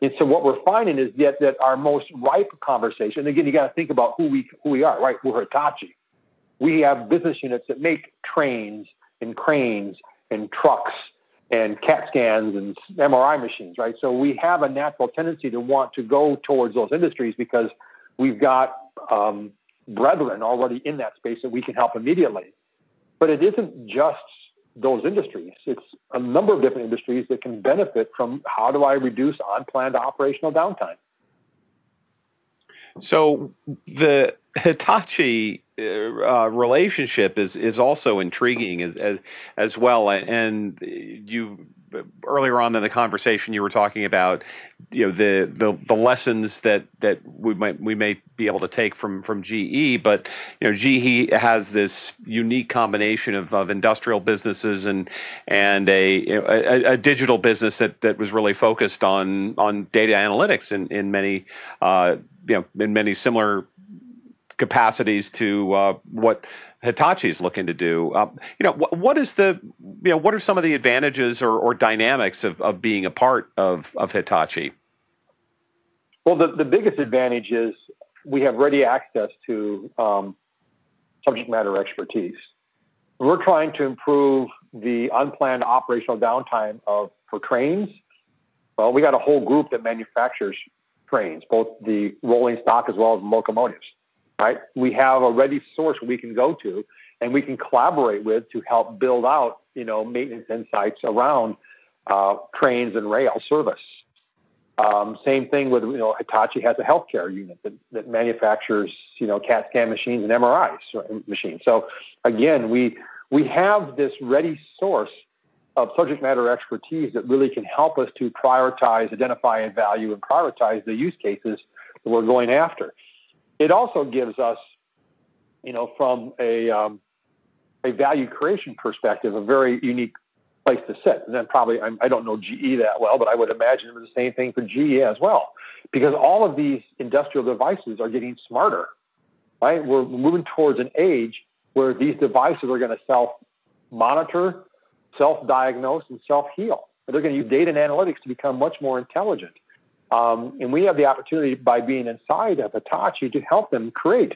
And so what we're finding is that, that our most ripe conversation, again, you got to think about who we, who we are, right? We're Hitachi. We have business units that make trains and cranes and trucks and CAT scans and MRI machines, right? So we have a natural tendency to want to go towards those industries because we've got um, brethren already in that space that we can help immediately. But it isn't just those industries. It's a number of different industries that can benefit from how do I reduce unplanned operational downtime. So the Hitachi uh, relationship is is also intriguing as as, as well. And you earlier on in the conversation you were talking about you know the the, the lessons that that we might we may be able to take from from GE but you know GE has this unique combination of, of industrial businesses and and a, a, a digital business that that was really focused on on data analytics in in many uh, you know in many similar capacities to uh, what Hitachi is looking to do. Um, you know, what, what is the, you know, what are some of the advantages or, or dynamics of, of being a part of, of Hitachi? Well, the, the biggest advantage is we have ready access to um, subject matter expertise. We're trying to improve the unplanned operational downtime of for trains. Well, we got a whole group that manufactures trains, both the rolling stock as well as locomotives right? We have a ready source we can go to and we can collaborate with to help build out, you know, maintenance insights around uh, trains and rail service. Um, same thing with, you know, Hitachi has a healthcare unit that, that manufactures, you know, CAT scan machines and MRIs machines. So again, we, we have this ready source of subject matter expertise that really can help us to prioritize, identify, and value and prioritize the use cases that we're going after. It also gives us, you know, from a um, a value creation perspective, a very unique place to sit. And then probably I'm, I do not know GE that well, but I would imagine it was the same thing for GE as well, because all of these industrial devices are getting smarter. Right, we're moving towards an age where these devices are going to self monitor, self diagnose, and self heal. They're going to use data and analytics to become much more intelligent. Um, and we have the opportunity by being inside of Hitachi to help them create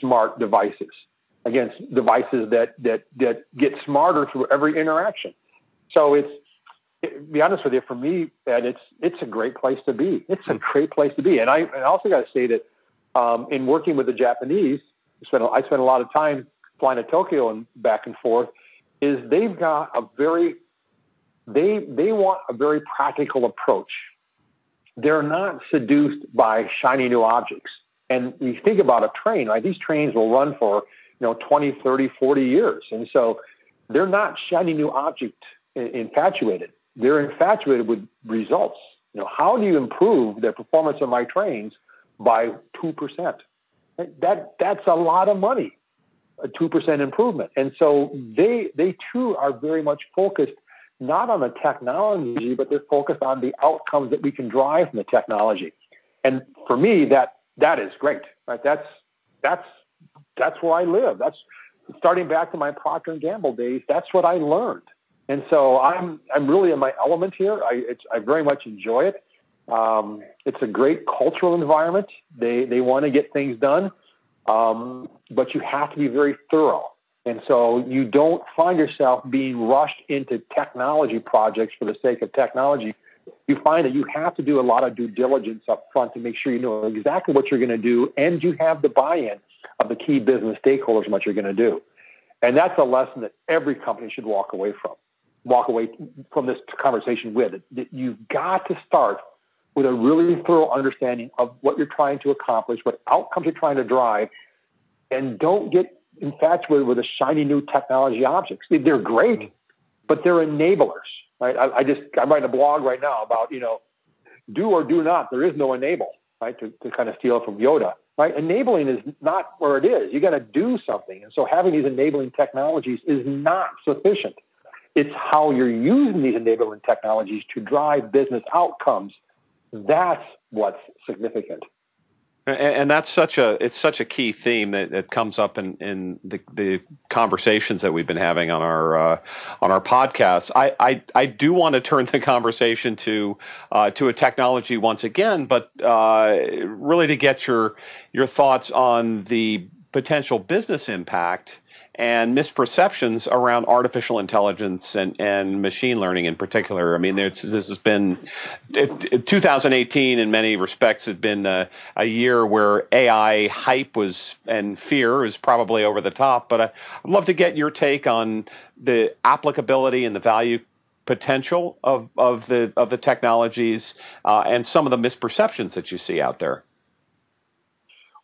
smart devices. Again, devices that that that get smarter through every interaction. So it's it, be honest with you, for me, Ed, it's it's a great place to be. It's a great place to be. And I, I also got to say that um, in working with the Japanese, I spent, I spent a lot of time flying to Tokyo and back and forth. Is they've got a very they they want a very practical approach they're not seduced by shiny new objects. And you think about a train, right? These trains will run for, you know, 20, 30, 40 years. And so they're not shiny new object infatuated. They're infatuated with results. You know, how do you improve the performance of my trains by 2%? That, that's a lot of money, a 2% improvement. And so they, they too are very much focused not on the technology, but they're focused on the outcomes that we can drive from the technology. And for me, that that is great. Right? That's that's that's where I live. That's starting back to my Procter and Gamble days. That's what I learned. And so I'm I'm really in my element here. I I very much enjoy it. Um, it's a great cultural environment. They they want to get things done, um, but you have to be very thorough. And so you don't find yourself being rushed into technology projects for the sake of technology. You find that you have to do a lot of due diligence up front to make sure you know exactly what you're going to do and you have the buy in of the key business stakeholders what you're going to do. And that's a lesson that every company should walk away from. Walk away from this conversation with. That you've got to start with a really thorough understanding of what you're trying to accomplish, what outcomes you're trying to drive, and don't get infatuated with the shiny new technology objects. They're great, mm-hmm. but they're enablers. Right? I, I, just I'm writing a blog right now about you know do or do not. There is no enable. Right? To, to kind of steal from Yoda. Right? Enabling is not where it is. You got to do something, and so having these enabling technologies is not sufficient. It's how you're using these enabling technologies to drive business outcomes. That's what's significant. And, that's such a it's such a key theme that, that comes up in, in the, the conversations that we've been having on our uh, on our podcast. I, I, I do want to turn the conversation to uh, to a technology once again, but uh, really to get your your thoughts on the potential business impact and misperceptions around artificial intelligence and, and machine learning in particular. I mean, this has been it, 2018 in many respects has been a, a, year where AI hype was and fear is probably over the top. But I, I'd love to get your take on the applicability and the value potential of, of the of the technologies uh, and some of the misperceptions that you see out there.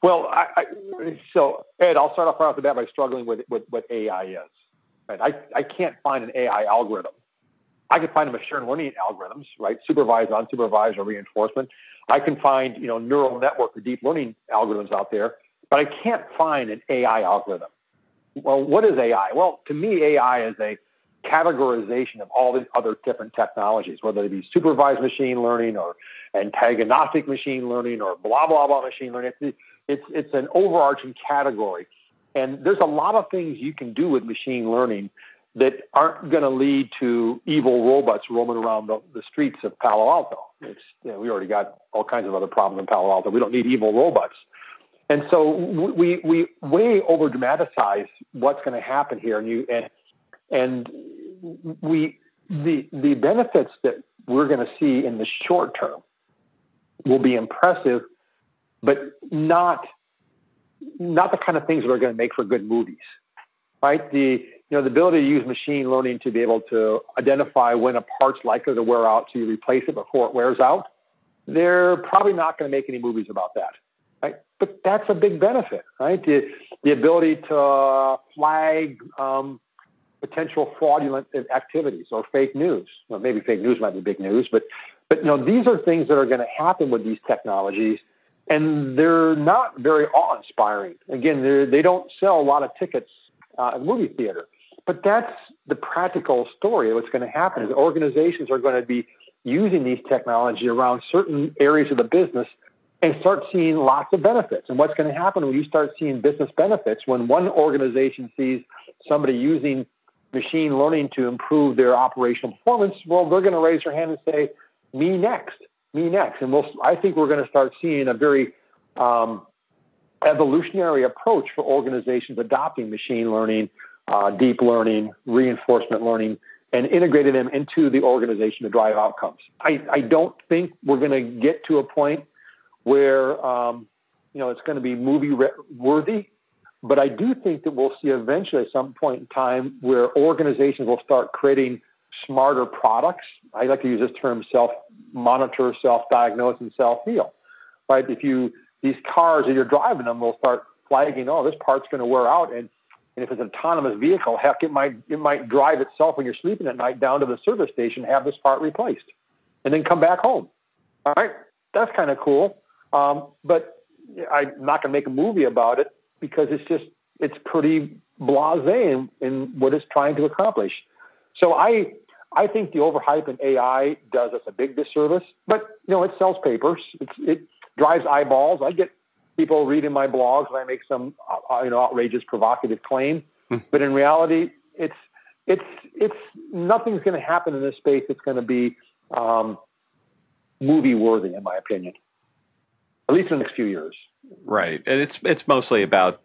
Well, I, I, so Ed, I'll start off right off the bat by struggling with, with what AI is. Right? I, I can't find an AI algorithm. I can find machine learning algorithms, right? Supervised, unsupervised, or reinforcement. I can find, you know, neural network or deep learning algorithms out there, but I can't find an AI algorithm. Well, what is AI? Well, to me, AI is a categorization of all these other different technologies, whether it be supervised machine learning or antagonistic machine learning or blah blah blah machine learning. It's, it's, it's an overarching category. And there's a lot of things you can do with machine learning that aren't going to lead to evil robots roaming around the, the streets of Palo Alto. You know, we already got all kinds of other problems in Palo Alto. We don't need evil robots. And so we, we way over dramatize what's going to happen here. And you, and, and we, the, the benefits that we're going to see in the short term will be impressive but not not the kind of things that are going to make for good movies, right? The you know the ability to use machine learning to be able to identify when a part's likely to wear out, so you replace it before it wears out. They're probably not going to make any movies about that, right? But that's a big benefit, right? The the ability to flag um, potential fraudulent activities or fake news. Well, maybe fake news might be big news, but but you know these are things that are going to happen with these technologies and they're not very awe-inspiring. Again, they don't sell a lot of tickets uh, at the movie theater, but that's the practical story. What's going to happen is organizations are going to be using these technology around certain areas of the business and start seeing lots of benefits. And what's going to happen when you start seeing business benefits when one organization sees somebody using machine learning to improve their operational performance, well, they're going to raise their hand and say, me next me next. And we'll, I think we're going to start seeing a very um, evolutionary approach for organizations adopting machine learning, uh, deep learning, reinforcement learning, and integrating them into the organization to drive outcomes. I, I don't think we're going to get to a point where um, you know it's going to be movie re- worthy, but I do think that we'll see eventually at some point in time where organizations will start creating smarter products. I like to use this term self monitor, self diagnose, and self heal. Right? If you these cars as you're driving them will start flagging, oh, this part's going to wear out, and and if it's an autonomous vehicle, heck, it might it might drive itself when you're sleeping at night down to the service station, have this part replaced, and then come back home. All right, that's kind of cool. Um, but I'm not going to make a movie about it because it's just it's pretty blasé in, in what it's trying to accomplish. So I I think the overhype in AI does us a big disservice, but you know, it sells papers. It's, it drives eyeballs. I get people reading my blogs when I make some uh, you know outrageous, provocative claim. Hmm. But in reality, it's it's it's nothing's going to happen in this space that's going to be um, movie worthy, in my opinion. At least in the next few years. Right, and it's it's mostly about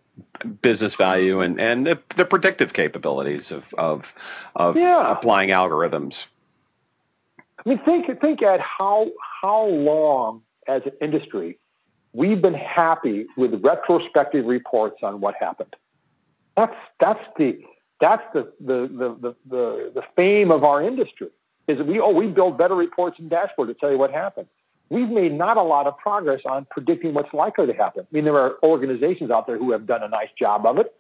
business value and and the, the predictive capabilities of of of yeah. applying algorithms. I mean, think think at how how long as an industry we've been happy with retrospective reports on what happened. That's that's the that's the the the the, the, the fame of our industry is that we oh we build better reports and dashboards to tell you what happened we've made not a lot of progress on predicting what's likely to happen. I mean, there are organizations out there who have done a nice job of it.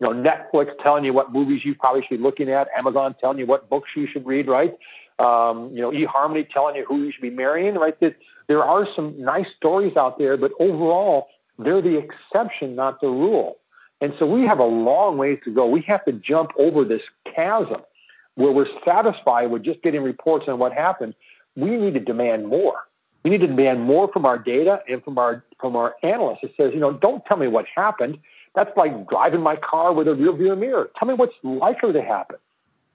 You know, Netflix telling you what movies you probably should be looking at, Amazon telling you what books you should read, right? Um, you know, eHarmony telling you who you should be marrying, right? There, there are some nice stories out there, but overall, they're the exception, not the rule. And so we have a long ways to go. We have to jump over this chasm where we're satisfied with just getting reports on what happened. We need to demand more We need to demand more from our data and from our from our analysts. It says, you know, don't tell me what happened. That's like driving my car with a rear view mirror. Tell me what's likely to happen.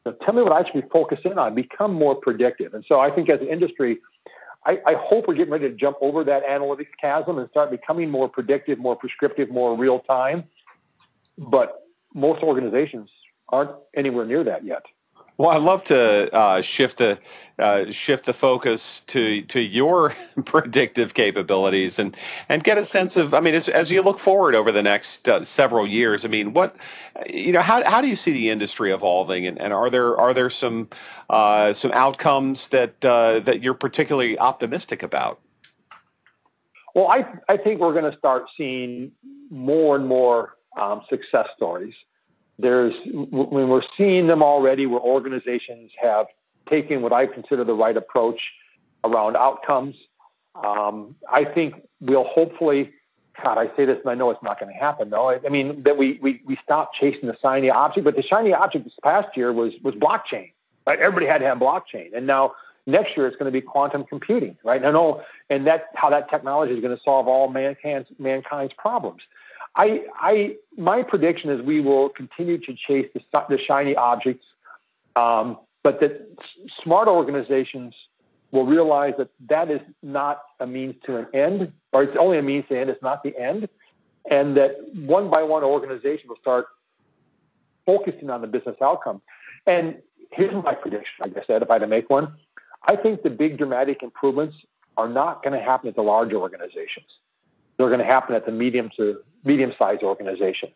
So tell me what I should be focusing on. Become more predictive. And so I think as an industry, I, I, hope we're getting ready to jump over that analytics chasm and start becoming more predictive, more prescriptive, more real time. But most organizations aren't anywhere near that yet. Well, I'd love to uh, shift the uh, shift the focus to to your predictive capabilities and and get a sense of. I mean, as, as you look forward over the next uh, several years, I mean, what you know, how how do you see the industry evolving, and, and are there are there some uh, some outcomes that uh, that you're particularly optimistic about? Well, I I think we're going to start seeing more and more um, success stories there's when we're seeing them already where organizations have taken what I consider the right approach around outcomes. Um, I think we'll hopefully, God, I say this and I know it's not going to happen though. I, I mean, that we, we, we stop chasing the shiny object, but the shiny object this past year was, was blockchain. Right? Everybody had to have blockchain. And now next year it's going to be quantum computing, right? And know, and that's how that technology is going to solve all mankind's, mankind's problems. I, I, my prediction is we will continue to chase the, the shiny objects, um, but that smart organizations will realize that that is not a means to an end, or it's only a means to end. It's not the end, and that one by one organization will start focusing on the business outcome. And here's my prediction. Like I said, if I had to make one, I think the big dramatic improvements are not going to happen at the large organizations. They're going to happen at the medium to medium-sized organizations.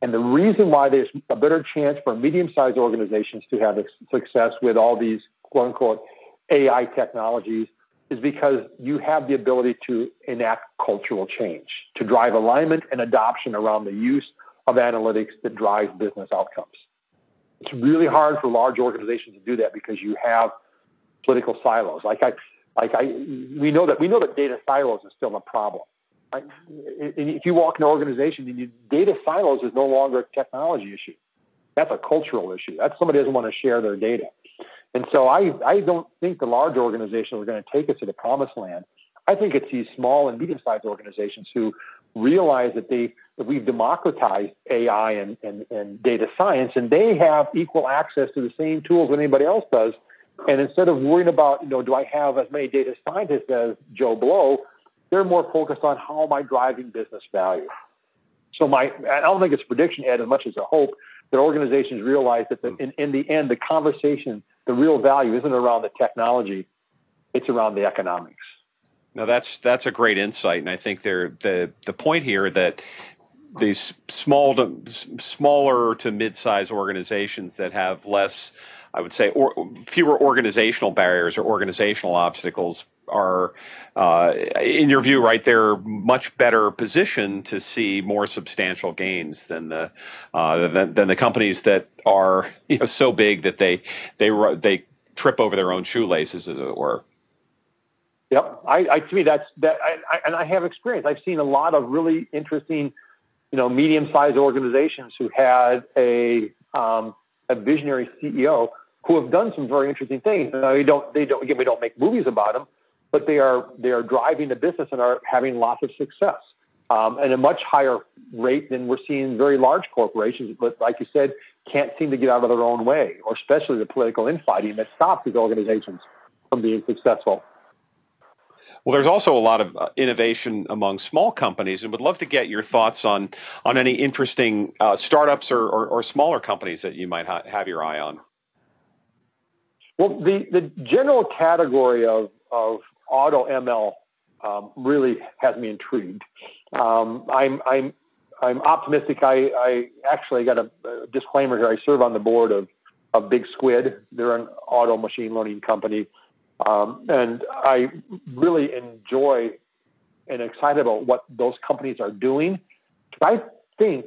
And the reason why there's a better chance for medium-sized organizations to have success with all these quote unquote AI technologies is because you have the ability to enact cultural change, to drive alignment and adoption around the use of analytics that drives business outcomes. It's really hard for large organizations to do that because you have political silos. Like I, like I, we know that we know that data silos is still a problem if you walk in an organization, data silos is no longer a technology issue. That's a cultural issue. That's somebody doesn't want to share their data. And so I, I don't think the large organizations are going to take us to the promised land. I think it's these small and medium-sized organizations who realize that they that we've democratized AI and, and, and data science, and they have equal access to the same tools that anybody else does. And instead of worrying about, you know, do I have as many data scientists as Joe Blow, they're more focused on how am I driving business value. So my, I don't think it's a prediction, Ed, as much as a hope that organizations realize that the, in, in the end, the conversation, the real value isn't around the technology, it's around the economics. Now that's that's a great insight, and I think there the the point here that these small to smaller to mid-sized organizations that have less, I would say, or fewer organizational barriers or organizational obstacles are, uh, in your view, right, they're much better positioned to see more substantial gains than the uh, than, than, the companies that are you know so big that they they they trip over their own shoelaces, as it were. Yep, I, I to me that's that, I, I, and I have experience. I've seen a lot of really interesting, you know, medium-sized organizations who had a um, a visionary CEO who have done some very interesting things. Now, they don't they don't again we don't make movies about them, but they are they are driving the business and are having lots of success um, at a much higher rate than we're seeing very large corporations. But like you said, can't seem to get out of their own way, or especially the political infighting that stops these organizations from being successful. Well, there's also a lot of uh, innovation among small companies, and would love to get your thoughts on on any interesting uh, startups or, or, or, smaller companies that you might ha- have your eye on. Well, the the general category of of auto ML um, really has me intrigued. Um, I'm I'm I'm optimistic. I, I actually got a, a, disclaimer here. I serve on the board of of Big Squid. They're an auto machine learning company, um, and I really enjoy and excited about what those companies are doing. I think,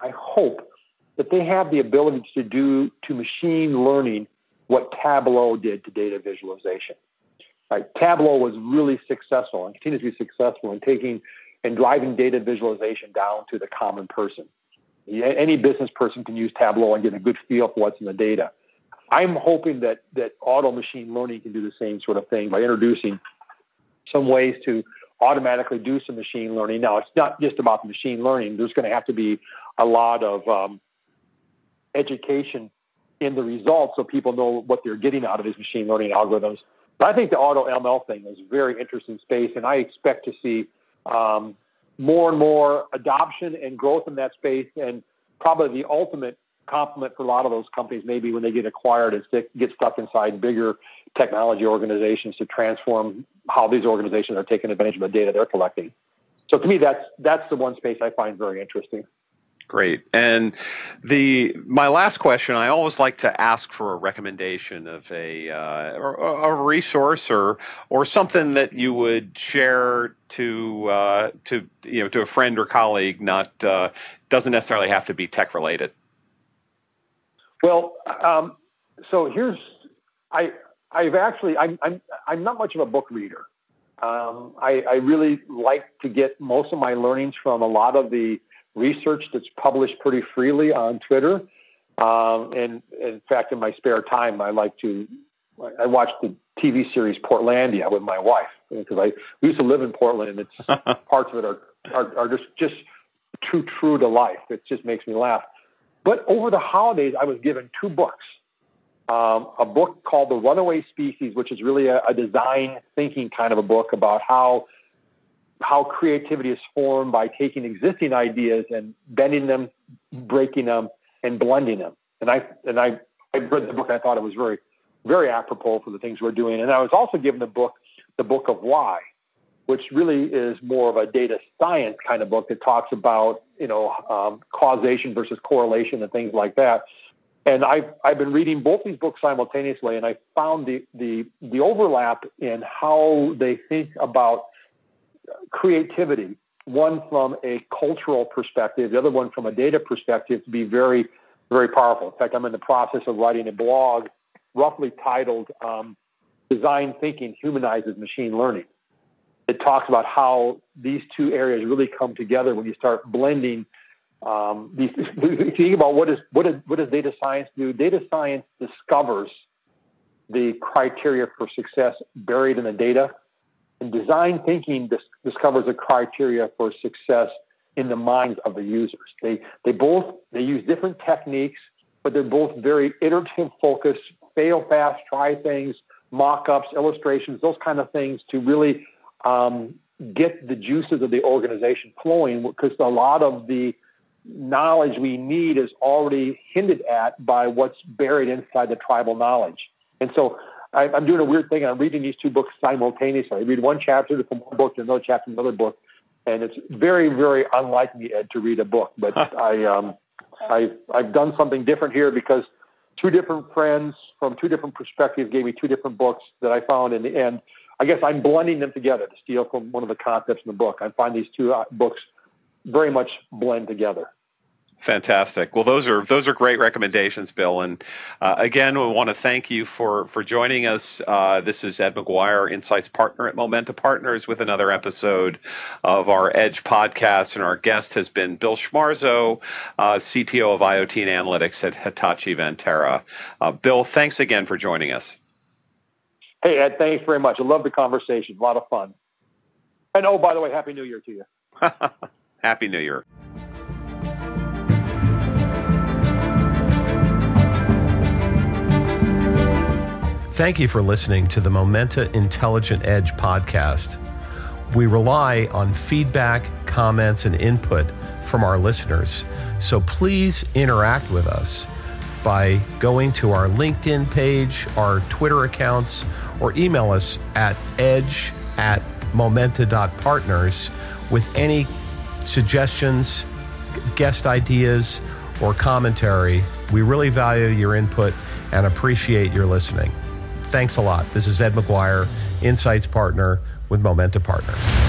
I hope that they have the ability to do to machine learning what Tableau did to data visualization. Right? Tableau was really successful and continues to be successful in taking and driving data visualization down to the common person. Any business person can use Tableau and get a good feel for what's in the data. I'm hoping that that auto machine learning can do the same sort of thing by introducing some ways to automatically do some machine learning. Now, it's not just about the machine learning. There's going to have to be a lot of um, education in the results so people know what they're getting out of these machine learning algorithms. But I think the auto ML thing is a very interesting space, and I expect to see um, more and more adoption and growth in that space. And probably the ultimate complement for a lot of those companies, maybe when they get acquired, is to get stuck inside bigger technology organizations to transform how these organizations are taking advantage of the data they're collecting. So to me, that's that's the one space I find very interesting. Great. And the my last question, I always like to ask for a recommendation of a uh, a resource or or something that you would share to uh, to you know to a friend or colleague. Not uh, doesn't necessarily have to be tech related. Well, um, so here's I I've actually I'm I'm I'm not much of a book reader. Um, I, I really like to get most of my learnings from a lot of the research that's published pretty freely on Twitter. Um, and in fact, in my spare time, I like to I watch the TV series Portlandia with my wife because I used to live in Portland, and it's parts of it are, are are just just too true to life. It just makes me laugh. But over the holidays, I was given two books. Um, a book called The Runaway Species, which is really a, a design thinking kind of a book about how how creativity is formed by taking existing ideas and bending them, breaking them, and blending them. And I and I, I read the book and I thought it was very, very apropos for the things we're doing. And I was also given the book, the book of why, which really is more of a data science kind of book that talks about you know um, causation versus correlation and things like that. And I've I've been reading both these books simultaneously, and I found the the the overlap in how they think about creativity, one from a cultural perspective, the other one from a data perspective, to be very, very powerful. In fact, I'm in the process of writing a blog roughly titled um, Design Thinking Humanizes Machine Learning. It talks about how these two areas really come together when you start blending um, these. think about what is what is what does data science do? Data science discovers the criteria for success buried in the data and design thinking dis- discovers the criteria for success in the minds of the users. They they both they use different techniques, but they're both very iterative focused, fail fast, try things, mock-ups, illustrations, those kind of things to really um, get the juices of the organization flowing. Because a lot of the knowledge we need is already hinted at by what's buried inside the tribal knowledge. And so I, am doing a weird thing. I'm reading these two books simultaneously. I read one chapter from one book to another chapter from another book, and it's very, very unlike me, Ed, to read a book. But I, um, I, I've done something different here because two different friends from two different perspectives gave me two different books that I found in the end. I guess I'm blending them together to steal from one of the concepts in the book. I find these two uh, books very much blend together. Fantastic. Well, those are those are great recommendations, Bill. And uh, again, we want to thank you for for joining us. Uh, this is Ed Maguire, Insights Partner at Momenta Partners, with another episode of our Edge podcast. And our guest has been Bill Schmarzo, uh, CTO of IoT and Analytics at Hitachi Vantara. Uh, Bill, thanks again for joining us. Hey, Ed, thanks very much. I love the conversation. A lot of fun. And oh, by the way, Happy New Year to you. Happy New Year. Thank you for listening to the Momenta Intelligent Edge podcast. We rely on feedback, comments, and input from our listeners. So please interact with us by going to our LinkedIn page, our Twitter accounts, or email us at edge at momenta.partners with any suggestions, guest ideas, or commentary. We really value your input and appreciate your listening. Thanks a lot. This is Ed Maguire, Insights Partner with Momenta Partners.